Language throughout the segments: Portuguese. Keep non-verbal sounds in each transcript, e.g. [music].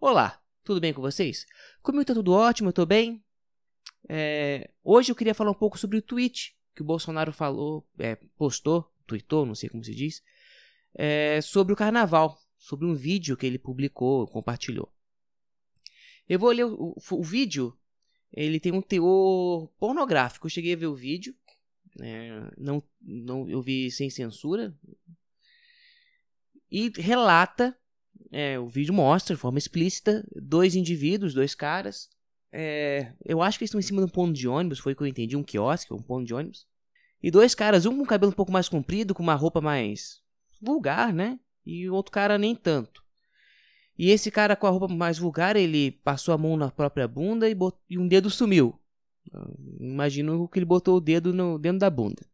Olá, tudo bem com vocês? Comigo tá tudo ótimo, eu tô bem. É, hoje eu queria falar um pouco sobre o tweet que o Bolsonaro falou, é, postou, tweetou, não sei como se diz, é, sobre o carnaval, sobre um vídeo que ele publicou, compartilhou. Eu vou ler o, o, o vídeo, ele tem um teor pornográfico. Eu cheguei a ver o vídeo, é, não, não, eu vi sem censura, e relata é, o vídeo mostra de forma explícita dois indivíduos, dois caras. É, eu acho que eles estão em cima de um ponto de ônibus, foi o que eu entendi, um quiosque, um ponto de ônibus. E dois caras, um com cabelo um pouco mais comprido, com uma roupa mais vulgar, né? E o outro cara nem tanto. E esse cara com a roupa mais vulgar, ele passou a mão na própria bunda e, bot... e um dedo sumiu. Imagino que ele botou o dedo no... dentro da bunda.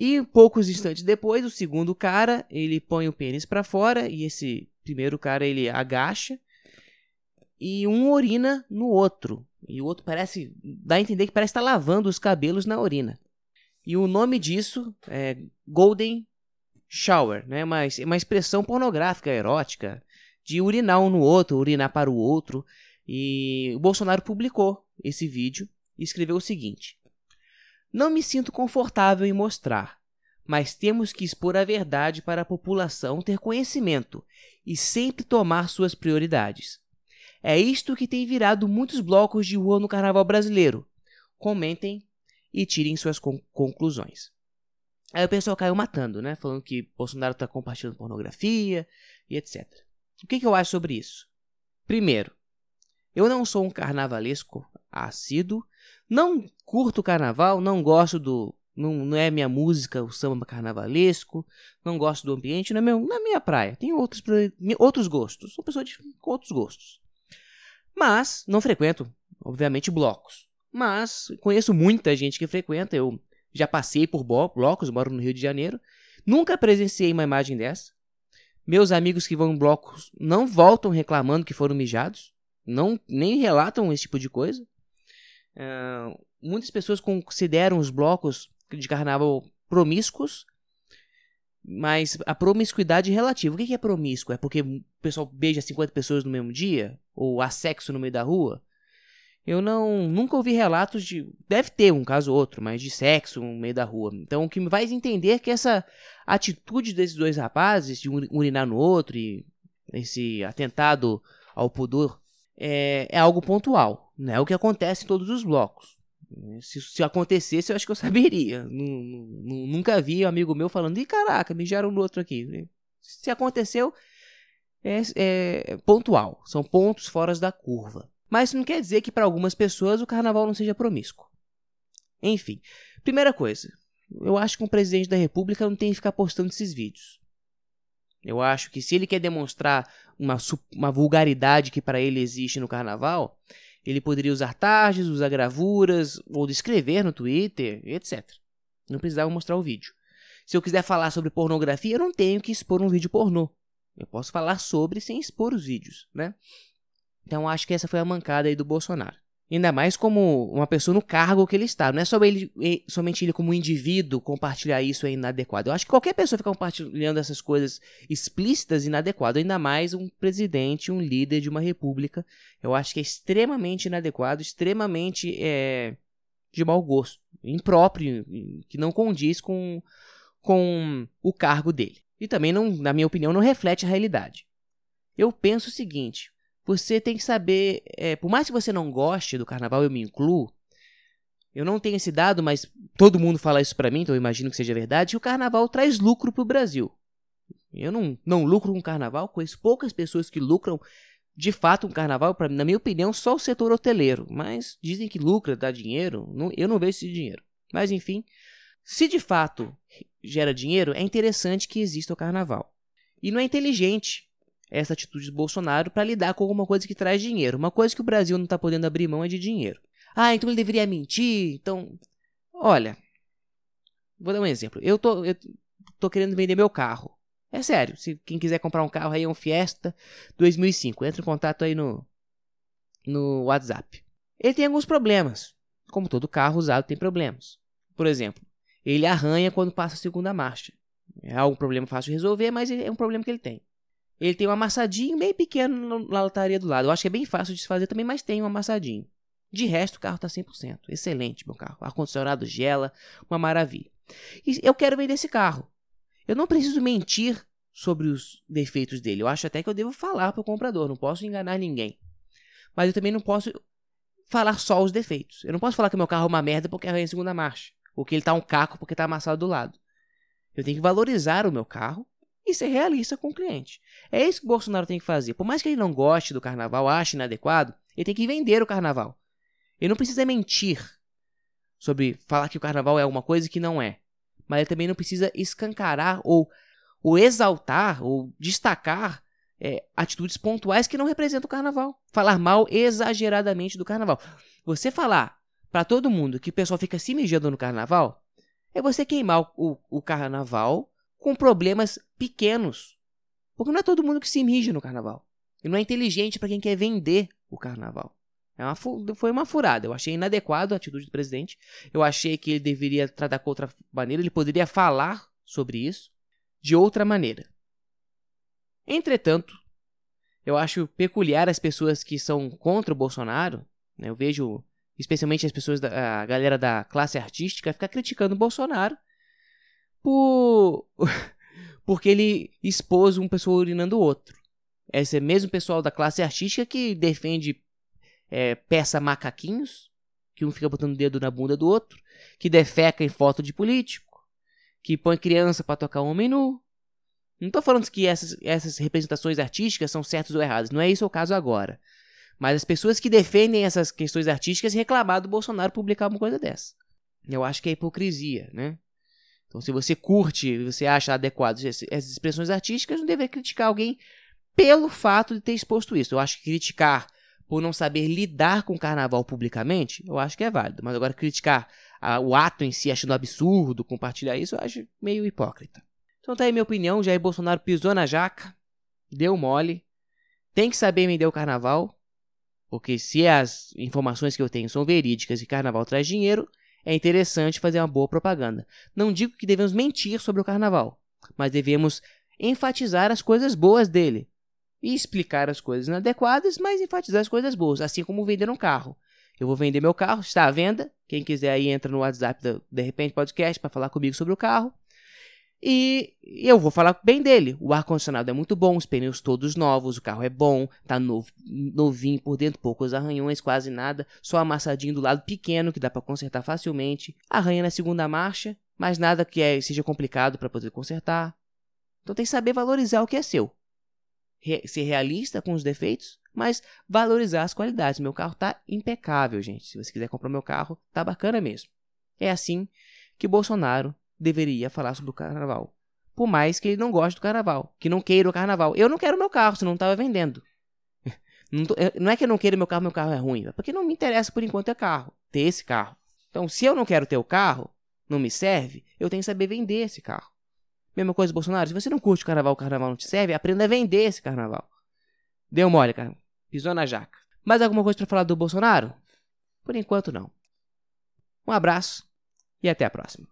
E poucos instantes depois, o segundo cara, ele põe o pênis para fora e esse primeiro cara ele agacha e um urina no outro. E o outro parece, dá a entender que parece estar lavando os cabelos na urina. E o nome disso é Golden Shower, né? Mas é uma expressão pornográfica, erótica, de urinar um no outro, urinar para o outro. E o Bolsonaro publicou esse vídeo e escreveu o seguinte: não me sinto confortável em mostrar, mas temos que expor a verdade para a população ter conhecimento e sempre tomar suas prioridades. É isto que tem virado muitos blocos de rua no carnaval brasileiro. Comentem e tirem suas con conclusões. Aí o pessoal caiu matando, né? Falando que Bolsonaro está compartilhando pornografia e etc. O que, que eu acho sobre isso? Primeiro, eu não sou um carnavalesco assíduo, não curto carnaval, não gosto do. Não, não é minha música, o samba carnavalesco, não gosto do ambiente, não é, meu, não é minha praia. Tenho outros, outros gostos. Sou pessoa de, com outros gostos. Mas não frequento, obviamente, blocos. Mas conheço muita gente que frequenta. Eu já passei por blocos, moro no Rio de Janeiro. Nunca presenciei uma imagem dessa. Meus amigos que vão em blocos não voltam reclamando que foram mijados. Não, nem relatam esse tipo de coisa. Uh, muitas pessoas consideram os blocos de carnaval promíscuos, mas a promiscuidade relativa. O que é promíscuo? É porque o pessoal beija 50 pessoas no mesmo dia? Ou há sexo no meio da rua? Eu não nunca ouvi relatos de. Deve ter um caso ou outro, mas de sexo no meio da rua. Então o que me faz entender é que essa atitude desses dois rapazes de urinar no outro e esse atentado ao pudor é, é algo pontual. Não é o que acontece em todos os blocos. Se, se acontecesse, eu acho que eu saberia. nunca vi um amigo meu falando, ih, caraca, mijaram no outro aqui. Se aconteceu, é, é pontual. São pontos fora da curva. Mas isso não quer dizer que para algumas pessoas o carnaval não seja promíscuo. Enfim, primeira coisa, eu acho que um presidente da república não tem que ficar postando esses vídeos. Eu acho que se ele quer demonstrar uma, uma vulgaridade que para ele existe no carnaval, ele poderia usar tardes, usar gravuras, ou descrever no Twitter, etc. Não precisava mostrar o vídeo. Se eu quiser falar sobre pornografia, eu não tenho que expor um vídeo pornô. Eu posso falar sobre sem expor os vídeos, né? Então acho que essa foi a mancada aí do Bolsonaro. Ainda mais como uma pessoa no cargo que ele está. Não é só ele, somente ele como indivíduo compartilhar isso é inadequado. Eu acho que qualquer pessoa ficar compartilhando essas coisas explícitas inadequado. Ainda mais um presidente, um líder de uma república. Eu acho que é extremamente inadequado, extremamente é, de mau gosto. Impróprio, que não condiz com, com o cargo dele. E também, não, na minha opinião, não reflete a realidade. Eu penso o seguinte: você tem que saber, é, por mais que você não goste do carnaval, eu me incluo, eu não tenho esse dado, mas todo mundo fala isso para mim, então eu imagino que seja verdade, o carnaval traz lucro pro Brasil. Eu não, não lucro com carnaval, conheço poucas pessoas que lucram de fato com carnaval, pra, na minha opinião, só o setor hoteleiro, mas dizem que lucra, dá dinheiro, não, eu não vejo esse dinheiro. Mas enfim, se de fato gera dinheiro, é interessante que exista o carnaval. E não é inteligente essa atitude de Bolsonaro para lidar com alguma coisa que traz dinheiro. Uma coisa que o Brasil não está podendo abrir mão é de dinheiro. Ah, então ele deveria mentir. Então, olha, vou dar um exemplo. Eu tô, eu tô querendo vender meu carro. É sério. Se quem quiser comprar um carro aí é um Fiesta 2005, entre em contato aí no no WhatsApp. Ele tem alguns problemas. Como todo carro usado tem problemas. Por exemplo, ele arranha quando passa a segunda marcha. É algum problema fácil de resolver, mas é um problema que ele tem. Ele tem um amassadinho bem pequeno na lataria do lado. Eu acho que é bem fácil de se fazer também, mas tem um amassadinho. De resto, o carro tá 100%. Excelente, meu carro. Ar-condicionado gela, uma maravilha. E eu quero vender esse carro. Eu não preciso mentir sobre os defeitos dele. Eu acho até que eu devo falar para o comprador. Não posso enganar ninguém. Mas eu também não posso falar só os defeitos. Eu não posso falar que meu carro é uma merda porque arranha em segunda marcha. Ou que ele tá um caco porque tá amassado do lado. Eu tenho que valorizar o meu carro e ser realista com o cliente. É isso que o Bolsonaro tem que fazer. Por mais que ele não goste do carnaval, ache inadequado, ele tem que vender o carnaval. Ele não precisa mentir sobre falar que o carnaval é alguma coisa que não é. Mas ele também não precisa escancarar ou, ou exaltar ou destacar é, atitudes pontuais que não representam o carnaval. Falar mal exageradamente do carnaval. Você falar para todo mundo que o pessoal fica se mijando no carnaval é você queimar o, o carnaval com problemas pequenos. Porque não é todo mundo que se mija no carnaval. E não é inteligente para quem quer vender o carnaval. É uma, foi uma furada. Eu achei inadequado a atitude do presidente. Eu achei que ele deveria tratar com outra maneira. Ele poderia falar sobre isso de outra maneira. Entretanto, eu acho peculiar as pessoas que são contra o Bolsonaro. Né? Eu vejo, especialmente as pessoas, da, a galera da classe artística, ficar criticando o Bolsonaro por [laughs] porque ele expôs um pessoal urinando o outro. Esse é mesmo pessoal da classe artística que defende é, peça macaquinhos, que um fica botando o dedo na bunda do outro, que defeca em foto de político, que põe criança para tocar homem nu. Não estou falando que essas, essas representações artísticas são certas ou erradas, não é isso o caso agora. Mas as pessoas que defendem essas questões artísticas reclamar do Bolsonaro publicar uma coisa dessa. Eu acho que é hipocrisia, né? Então, se você curte, você acha adequado essas expressões artísticas, não deve criticar alguém pelo fato de ter exposto isso. Eu acho que criticar por não saber lidar com o carnaval publicamente, eu acho que é válido. Mas agora criticar a, o ato em si, achando absurdo compartilhar isso, eu acho meio hipócrita. Então tá aí minha opinião, Jair Bolsonaro pisou na jaca, deu mole, tem que saber me o carnaval, porque se as informações que eu tenho são verídicas e carnaval traz dinheiro, é interessante fazer uma boa propaganda. Não digo que devemos mentir sobre o carnaval, mas devemos enfatizar as coisas boas dele e explicar as coisas inadequadas, mas enfatizar as coisas boas, assim como vender um carro. Eu vou vender meu carro, está à venda. Quem quiser aí entra no WhatsApp De Repente Podcast para falar comigo sobre o carro. E eu vou falar bem dele. O ar-condicionado é muito bom, os pneus todos novos, o carro é bom, tá novo, novinho por dentro, poucos arranhões, quase nada, só amassadinho do lado pequeno que dá para consertar facilmente. Arranha na segunda marcha, mas nada que é, seja complicado para poder consertar. Então tem que saber valorizar o que é seu. Re ser realista com os defeitos, mas valorizar as qualidades. Meu carro tá impecável, gente. Se você quiser comprar meu carro, tá bacana mesmo. É assim que Bolsonaro deveria falar sobre o carnaval. Por mais que ele não goste do carnaval, que não queira o carnaval. Eu não quero meu carro, se não estava vendendo. [laughs] Não, tô, não, é que eu não queira meu carro, meu carro é ruim. É porque não me interessa por enquanto é carro, ter esse carro. Então, se eu não quero ter o carro, não me serve, eu tenho que saber vender esse carro. Mesma coisa, Bolsonaro, se você não curte o carnaval, o carnaval não te serve, aprenda a vender esse carnaval. Deu mole, cara. Pisou na jaca. Mais alguma coisa para falar do Bolsonaro? Por enquanto, não. Um abraço e até a próxima.